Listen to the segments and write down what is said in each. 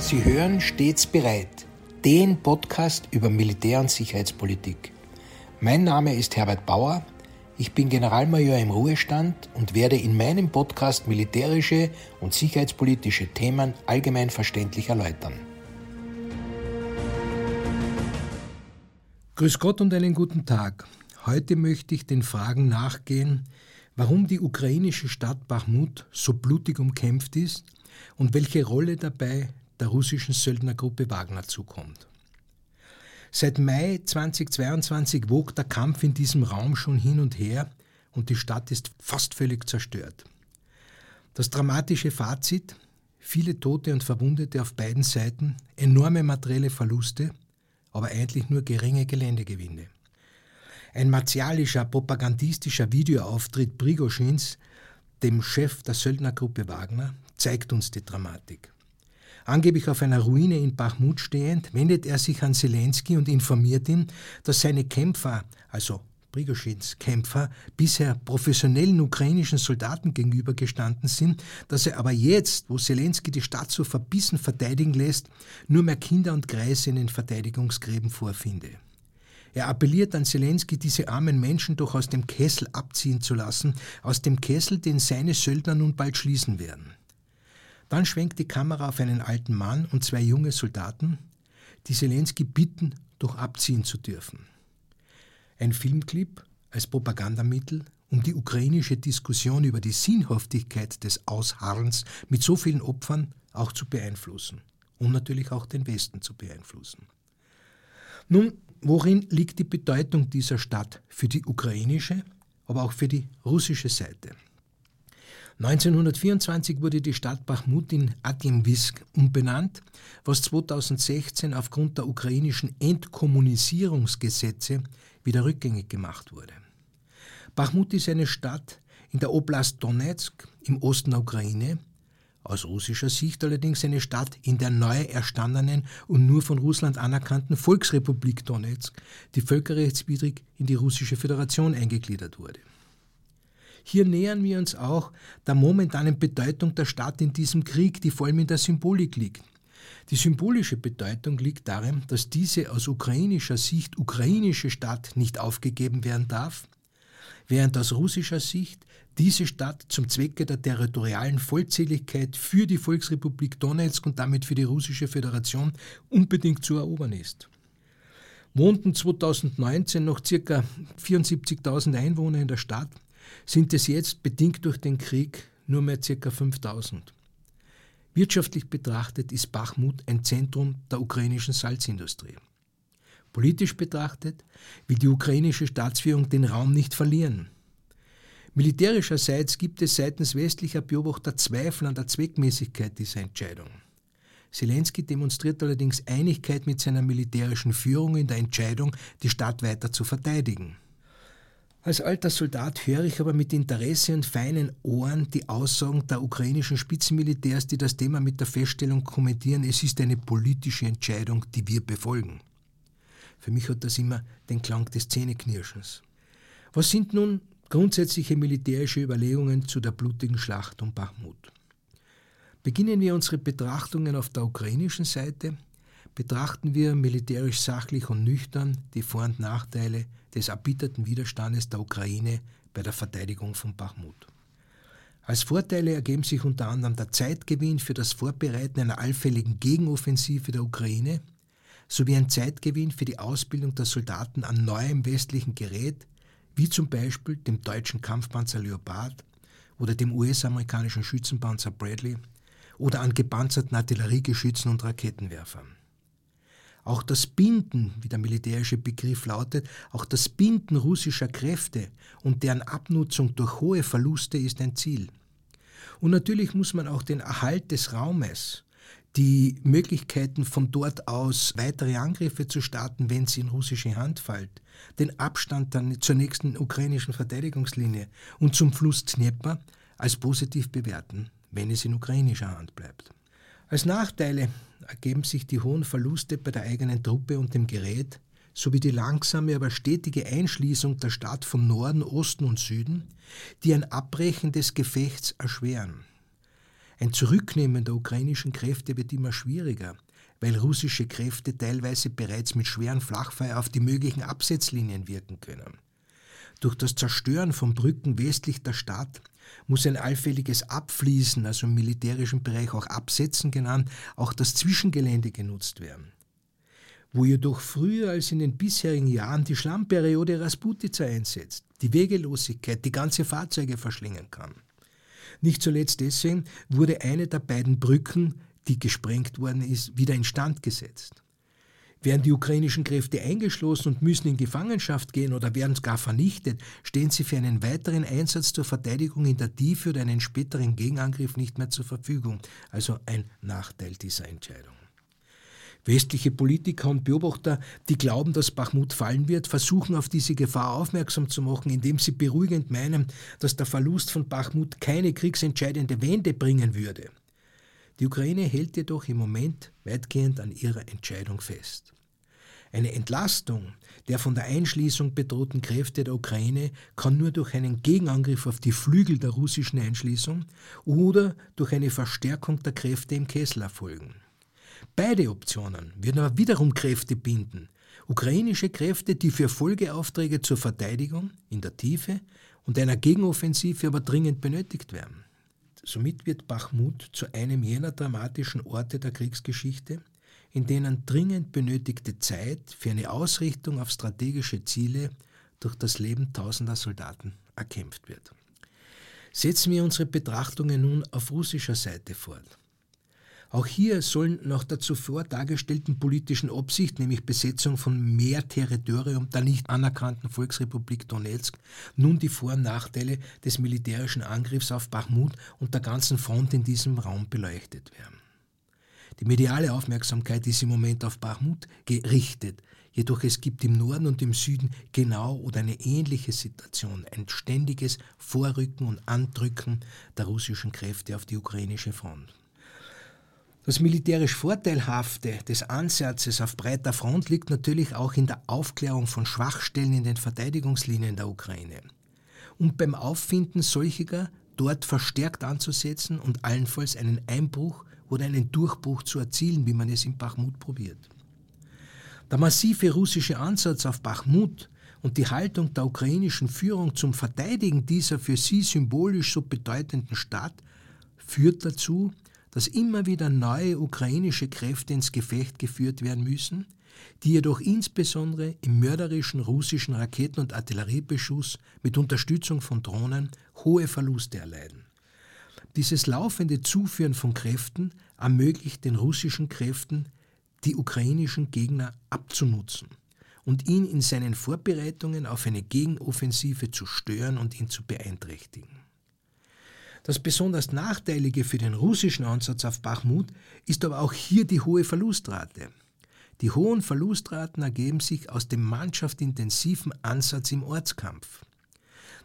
Sie hören stets bereit, den Podcast über Militär- und Sicherheitspolitik. Mein Name ist Herbert Bauer, ich bin Generalmajor im Ruhestand und werde in meinem Podcast militärische und sicherheitspolitische Themen allgemein verständlich erläutern. Grüß Gott und einen guten Tag. Heute möchte ich den Fragen nachgehen, warum die ukrainische Stadt Bachmut so blutig umkämpft ist und welche Rolle dabei der russischen Söldnergruppe Wagner zukommt. Seit Mai 2022 wogt der Kampf in diesem Raum schon hin und her und die Stadt ist fast völlig zerstört. Das dramatische Fazit, viele Tote und Verwundete auf beiden Seiten, enorme materielle Verluste, aber eigentlich nur geringe Geländegewinne. Ein martialischer, propagandistischer Videoauftritt Prigoschins, dem Chef der Söldnergruppe Wagner, zeigt uns die Dramatik. Angeblich auf einer Ruine in Bachmut stehend, wendet er sich an Zelensky und informiert ihn, dass seine Kämpfer, also Prigoschins Kämpfer, bisher professionellen ukrainischen Soldaten gegenübergestanden sind, dass er aber jetzt, wo Zelensky die Stadt so verbissen verteidigen lässt, nur mehr Kinder und Greise in den Verteidigungsgräben vorfinde. Er appelliert an Zelensky, diese armen Menschen doch aus dem Kessel abziehen zu lassen, aus dem Kessel, den seine Söldner nun bald schließen werden. Dann schwenkt die Kamera auf einen alten Mann und zwei junge Soldaten, die Zelensky bitten, doch abziehen zu dürfen. Ein Filmclip als Propagandamittel, um die ukrainische Diskussion über die Sinnhaftigkeit des Ausharrens mit so vielen Opfern auch zu beeinflussen und natürlich auch den Westen zu beeinflussen. Nun, worin liegt die Bedeutung dieser Stadt für die ukrainische, aber auch für die russische Seite? 1924 wurde die Stadt Bachmut in Adjemwisk umbenannt, was 2016 aufgrund der ukrainischen Entkommunisierungsgesetze wieder rückgängig gemacht wurde. Bachmut ist eine Stadt in der Oblast Donetsk im Osten der Ukraine, aus russischer Sicht allerdings eine Stadt in der neu erstandenen und nur von Russland anerkannten Volksrepublik Donetsk, die völkerrechtswidrig in die russische Föderation eingegliedert wurde. Hier nähern wir uns auch der momentanen Bedeutung der Stadt in diesem Krieg, die vor allem in der Symbolik liegt. Die symbolische Bedeutung liegt darin, dass diese aus ukrainischer Sicht ukrainische Stadt nicht aufgegeben werden darf, während aus russischer Sicht diese Stadt zum Zwecke der territorialen Vollzähligkeit für die Volksrepublik Donetsk und damit für die russische Föderation unbedingt zu erobern ist. Wohnten 2019 noch ca. 74.000 Einwohner in der Stadt, sind es jetzt, bedingt durch den Krieg, nur mehr ca. 5000. Wirtschaftlich betrachtet ist Bachmut ein Zentrum der ukrainischen Salzindustrie. Politisch betrachtet will die ukrainische Staatsführung den Raum nicht verlieren. Militärischerseits gibt es seitens westlicher Beobachter Zweifel an der Zweckmäßigkeit dieser Entscheidung. Zelensky demonstriert allerdings Einigkeit mit seiner militärischen Führung in der Entscheidung, die Stadt weiter zu verteidigen. Als alter Soldat höre ich aber mit Interesse und feinen Ohren die Aussagen der ukrainischen Spitzenmilitärs, die das Thema mit der Feststellung kommentieren, es ist eine politische Entscheidung, die wir befolgen. Für mich hat das immer den Klang des Zähneknirschens. Was sind nun grundsätzliche militärische Überlegungen zu der blutigen Schlacht um Bachmut? Beginnen wir unsere Betrachtungen auf der ukrainischen Seite, betrachten wir militärisch sachlich und nüchtern die Vor- und Nachteile des erbitterten Widerstandes der Ukraine bei der Verteidigung von Bachmut. Als Vorteile ergeben sich unter anderem der Zeitgewinn für das Vorbereiten einer allfälligen Gegenoffensive der Ukraine, sowie ein Zeitgewinn für die Ausbildung der Soldaten an neuem westlichen Gerät, wie zum Beispiel dem deutschen Kampfpanzer Leopard oder dem US-amerikanischen Schützenpanzer Bradley oder an gepanzerten Artilleriegeschützen und Raketenwerfern. Auch das Binden, wie der militärische Begriff lautet, auch das Binden russischer Kräfte und deren Abnutzung durch hohe Verluste ist ein Ziel. Und natürlich muss man auch den Erhalt des Raumes, die Möglichkeiten von dort aus weitere Angriffe zu starten, wenn sie in russische Hand fällt, den Abstand dann zur nächsten ukrainischen Verteidigungslinie und zum Fluss Dnieper als positiv bewerten, wenn es in ukrainischer Hand bleibt. Als Nachteile ergeben sich die hohen Verluste bei der eigenen Truppe und dem Gerät sowie die langsame, aber stetige Einschließung der Stadt von Norden, Osten und Süden, die ein Abbrechen des Gefechts erschweren. Ein Zurücknehmen der ukrainischen Kräfte wird immer schwieriger, weil russische Kräfte teilweise bereits mit schweren Flachfeuer auf die möglichen Absetzlinien wirken können. Durch das Zerstören von Brücken westlich der Stadt muss ein allfälliges Abfließen, also im militärischen Bereich auch Absetzen genannt, auch das Zwischengelände genutzt werden. Wo jedoch früher als in den bisherigen Jahren die Schlammperiode Rasputica einsetzt, die Wegelosigkeit die ganze Fahrzeuge verschlingen kann. Nicht zuletzt deswegen wurde eine der beiden Brücken, die gesprengt worden ist, wieder instand gesetzt. Werden die ukrainischen Kräfte eingeschlossen und müssen in Gefangenschaft gehen oder werden gar vernichtet, stehen sie für einen weiteren Einsatz zur Verteidigung in der Tiefe oder einen späteren Gegenangriff nicht mehr zur Verfügung. Also ein Nachteil dieser Entscheidung. Westliche Politiker und Beobachter, die glauben, dass Bachmut fallen wird, versuchen auf diese Gefahr aufmerksam zu machen, indem sie beruhigend meinen, dass der Verlust von Bachmut keine kriegsentscheidende Wende bringen würde. Die Ukraine hält jedoch im Moment weitgehend an ihrer Entscheidung fest. Eine Entlastung der von der Einschließung bedrohten Kräfte der Ukraine kann nur durch einen Gegenangriff auf die Flügel der russischen Einschließung oder durch eine Verstärkung der Kräfte im Kessel erfolgen. Beide Optionen würden aber wiederum Kräfte binden. Ukrainische Kräfte, die für Folgeaufträge zur Verteidigung in der Tiefe und einer Gegenoffensive aber dringend benötigt werden. Somit wird Bachmut zu einem jener dramatischen Orte der Kriegsgeschichte, in denen dringend benötigte Zeit für eine Ausrichtung auf strategische Ziele durch das Leben tausender Soldaten erkämpft wird. Setzen wir unsere Betrachtungen nun auf russischer Seite fort. Auch hier sollen nach der zuvor dargestellten politischen Absicht, nämlich Besetzung von mehr Territorium der nicht anerkannten Volksrepublik Donetsk, nun die Vor- und Nachteile des militärischen Angriffs auf Bachmut und der ganzen Front in diesem Raum beleuchtet werden. Die mediale Aufmerksamkeit ist im Moment auf Bachmut gerichtet, jedoch es gibt im Norden und im Süden genau oder eine ähnliche Situation, ein ständiges Vorrücken und Andrücken der russischen Kräfte auf die ukrainische Front. Das militärisch Vorteilhafte des Ansatzes auf breiter Front liegt natürlich auch in der Aufklärung von Schwachstellen in den Verteidigungslinien der Ukraine und beim Auffinden solcher dort verstärkt anzusetzen und allenfalls einen Einbruch oder einen Durchbruch zu erzielen, wie man es in Bachmut probiert. Der massive russische Ansatz auf Bachmut und die Haltung der ukrainischen Führung zum Verteidigen dieser für sie symbolisch so bedeutenden Stadt führt dazu, dass immer wieder neue ukrainische Kräfte ins Gefecht geführt werden müssen, die jedoch insbesondere im mörderischen russischen Raketen- und Artilleriebeschuss mit Unterstützung von Drohnen hohe Verluste erleiden. Dieses laufende Zuführen von Kräften ermöglicht den russischen Kräften, die ukrainischen Gegner abzunutzen und ihn in seinen Vorbereitungen auf eine Gegenoffensive zu stören und ihn zu beeinträchtigen. Das besonders Nachteilige für den russischen Ansatz auf Bachmut ist aber auch hier die hohe Verlustrate. Die hohen Verlustraten ergeben sich aus dem mannschaftsintensiven Ansatz im Ortskampf.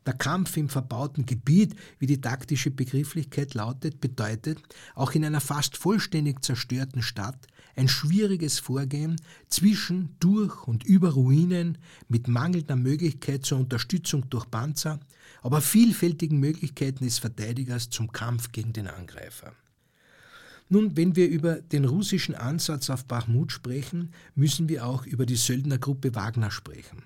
Der Kampf im verbauten Gebiet, wie die taktische Begrifflichkeit lautet, bedeutet, auch in einer fast vollständig zerstörten Stadt ein schwieriges Vorgehen zwischen, durch und über Ruinen mit mangelnder Möglichkeit zur Unterstützung durch Panzer, aber vielfältigen Möglichkeiten des Verteidigers zum Kampf gegen den Angreifer. Nun, wenn wir über den russischen Ansatz auf Bachmut sprechen, müssen wir auch über die Söldnergruppe Wagner sprechen.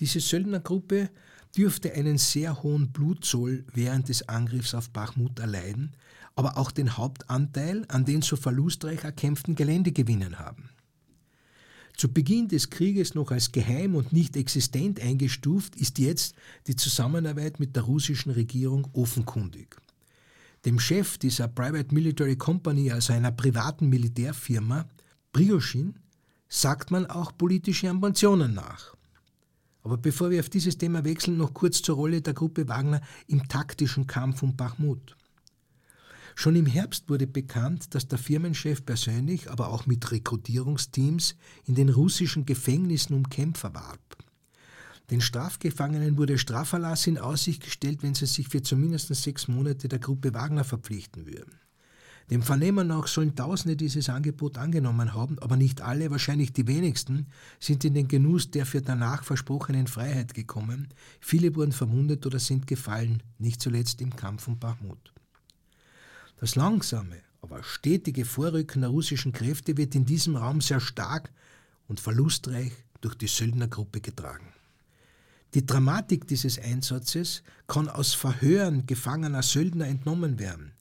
Diese Söldnergruppe dürfte einen sehr hohen Blutzoll während des Angriffs auf Bachmut erleiden, aber auch den Hauptanteil an den so verlustreich erkämpften Geländegewinnen haben. Zu Beginn des Krieges noch als geheim und nicht existent eingestuft, ist jetzt die Zusammenarbeit mit der russischen Regierung offenkundig. Dem Chef dieser Private Military Company, also einer privaten Militärfirma, Prigozhin, sagt man auch politische Ambitionen nach. Aber bevor wir auf dieses Thema wechseln, noch kurz zur Rolle der Gruppe Wagner im taktischen Kampf um Bachmut. Schon im Herbst wurde bekannt, dass der Firmenchef persönlich, aber auch mit Rekrutierungsteams in den russischen Gefängnissen um Kämpfer warb. Den Strafgefangenen wurde Straferlass in Aussicht gestellt, wenn sie sich für zumindest sechs Monate der Gruppe Wagner verpflichten würden. Dem Vernehmen nach sollen Tausende dieses Angebot angenommen haben, aber nicht alle, wahrscheinlich die wenigsten, sind in den Genuss der für danach versprochenen Freiheit gekommen. Viele wurden verwundet oder sind gefallen, nicht zuletzt im Kampf um Bachmut. Das langsame, aber stetige Vorrücken der russischen Kräfte wird in diesem Raum sehr stark und verlustreich durch die Söldnergruppe getragen. Die Dramatik dieses Einsatzes kann aus Verhören gefangener Söldner entnommen werden.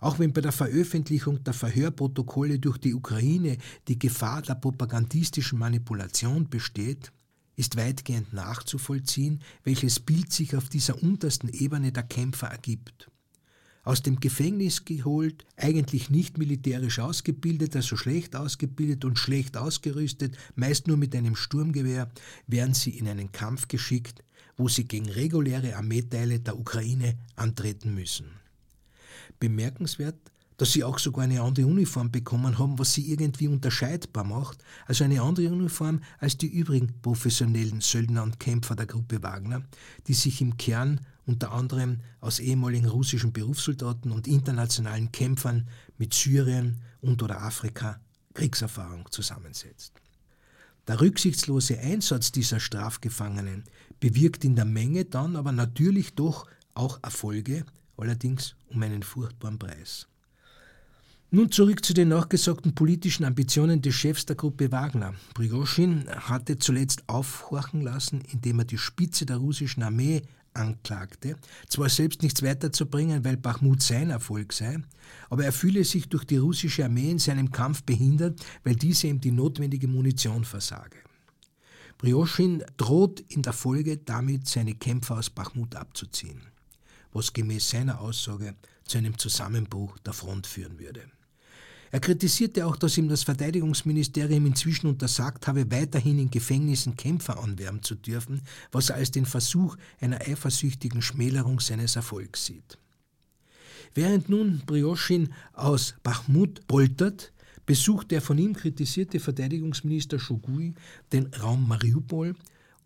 Auch wenn bei der Veröffentlichung der Verhörprotokolle durch die Ukraine die Gefahr der propagandistischen Manipulation besteht, ist weitgehend nachzuvollziehen, welches Bild sich auf dieser untersten Ebene der Kämpfer ergibt aus dem Gefängnis geholt, eigentlich nicht militärisch ausgebildet, also schlecht ausgebildet und schlecht ausgerüstet, meist nur mit einem Sturmgewehr, werden sie in einen Kampf geschickt, wo sie gegen reguläre Armeeteile der Ukraine antreten müssen. Bemerkenswert, dass sie auch sogar eine andere Uniform bekommen haben, was sie irgendwie unterscheidbar macht, also eine andere Uniform als die übrigen professionellen Söldner und Kämpfer der Gruppe Wagner, die sich im Kern unter anderem aus ehemaligen russischen Berufssoldaten und internationalen Kämpfern mit Syrien und oder Afrika Kriegserfahrung zusammensetzt. Der rücksichtslose Einsatz dieser Strafgefangenen bewirkt in der Menge dann aber natürlich doch auch Erfolge, allerdings um einen furchtbaren Preis. Nun zurück zu den nachgesagten politischen Ambitionen des Chefs der Gruppe Wagner. Prigozhin hatte zuletzt aufhorchen lassen, indem er die Spitze der russischen Armee anklagte, zwar selbst nichts weiterzubringen, weil Bachmut sein Erfolg sei, aber er fühle sich durch die russische Armee in seinem Kampf behindert, weil diese ihm die notwendige Munition versage. Brioschin droht in der Folge damit, seine Kämpfer aus Bachmut abzuziehen, was gemäß seiner Aussage zu einem Zusammenbruch der Front führen würde. Er kritisierte auch, dass ihm das Verteidigungsministerium inzwischen untersagt habe, weiterhin in Gefängnissen Kämpfer anwerben zu dürfen, was er als den Versuch einer eifersüchtigen Schmälerung seines Erfolgs sieht. Während nun Brioschin aus Bachmut poltert, besucht der von ihm kritisierte Verteidigungsminister Shogui den Raum Mariupol,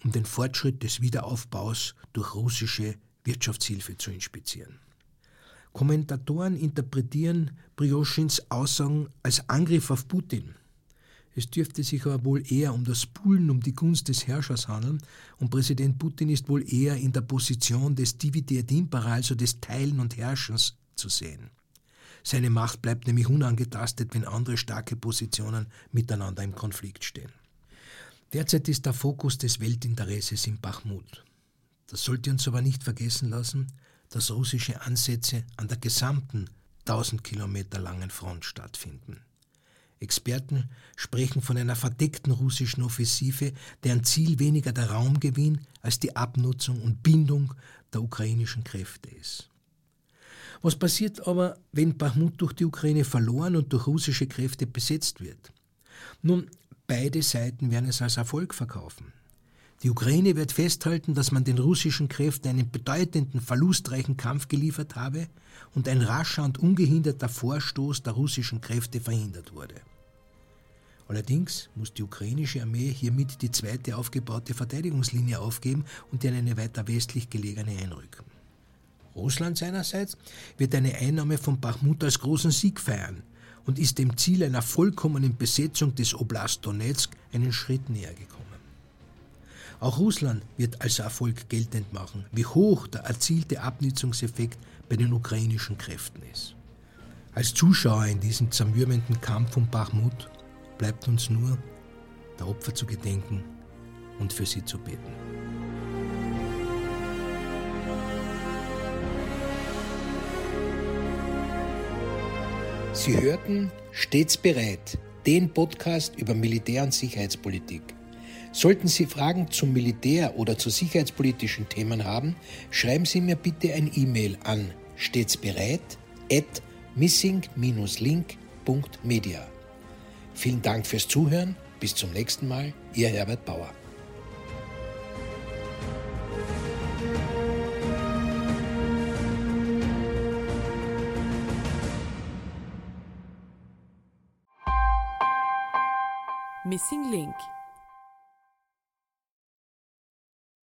um den Fortschritt des Wiederaufbaus durch russische Wirtschaftshilfe zu inspizieren. Kommentatoren interpretieren Brioschins Aussagen als Angriff auf Putin. Es dürfte sich aber wohl eher um das Poolen um die Gunst des Herrschers handeln und Präsident Putin ist wohl eher in der Position des Divide et Impera, also des Teilen und Herrschens, zu sehen. Seine Macht bleibt nämlich unangetastet, wenn andere starke Positionen miteinander im Konflikt stehen. Derzeit ist der Fokus des Weltinteresses in Bachmut. Das sollte uns aber nicht vergessen lassen, dass russische Ansätze an der gesamten 1000 Kilometer langen Front stattfinden. Experten sprechen von einer verdeckten russischen Offensive, deren Ziel weniger der Raumgewinn als die Abnutzung und Bindung der ukrainischen Kräfte ist. Was passiert aber, wenn Bachmut durch die Ukraine verloren und durch russische Kräfte besetzt wird? Nun, beide Seiten werden es als Erfolg verkaufen. Die Ukraine wird festhalten, dass man den russischen Kräften einen bedeutenden, verlustreichen Kampf geliefert habe und ein rascher und ungehinderter Vorstoß der russischen Kräfte verhindert wurde. Allerdings muss die ukrainische Armee hiermit die zweite aufgebaute Verteidigungslinie aufgeben und in eine weiter westlich gelegene einrücken. Russland seinerseits wird eine Einnahme von Bachmut als großen Sieg feiern und ist dem Ziel einer vollkommenen Besetzung des Oblast Donetsk einen Schritt näher gekommen. Auch Russland wird als Erfolg geltend machen, wie hoch der erzielte Abnützungseffekt bei den ukrainischen Kräften ist. Als Zuschauer in diesem zermürbenden Kampf um Bachmut bleibt uns nur, der Opfer zu gedenken und für sie zu beten. Sie hörten stets bereit den Podcast über Militär- und Sicherheitspolitik. Sollten Sie Fragen zum Militär oder zu sicherheitspolitischen Themen haben, schreiben Sie mir bitte ein E-Mail an stets bereit at missing-link.media. Vielen Dank fürs Zuhören. Bis zum nächsten Mal. Ihr Herbert Bauer. Missing Link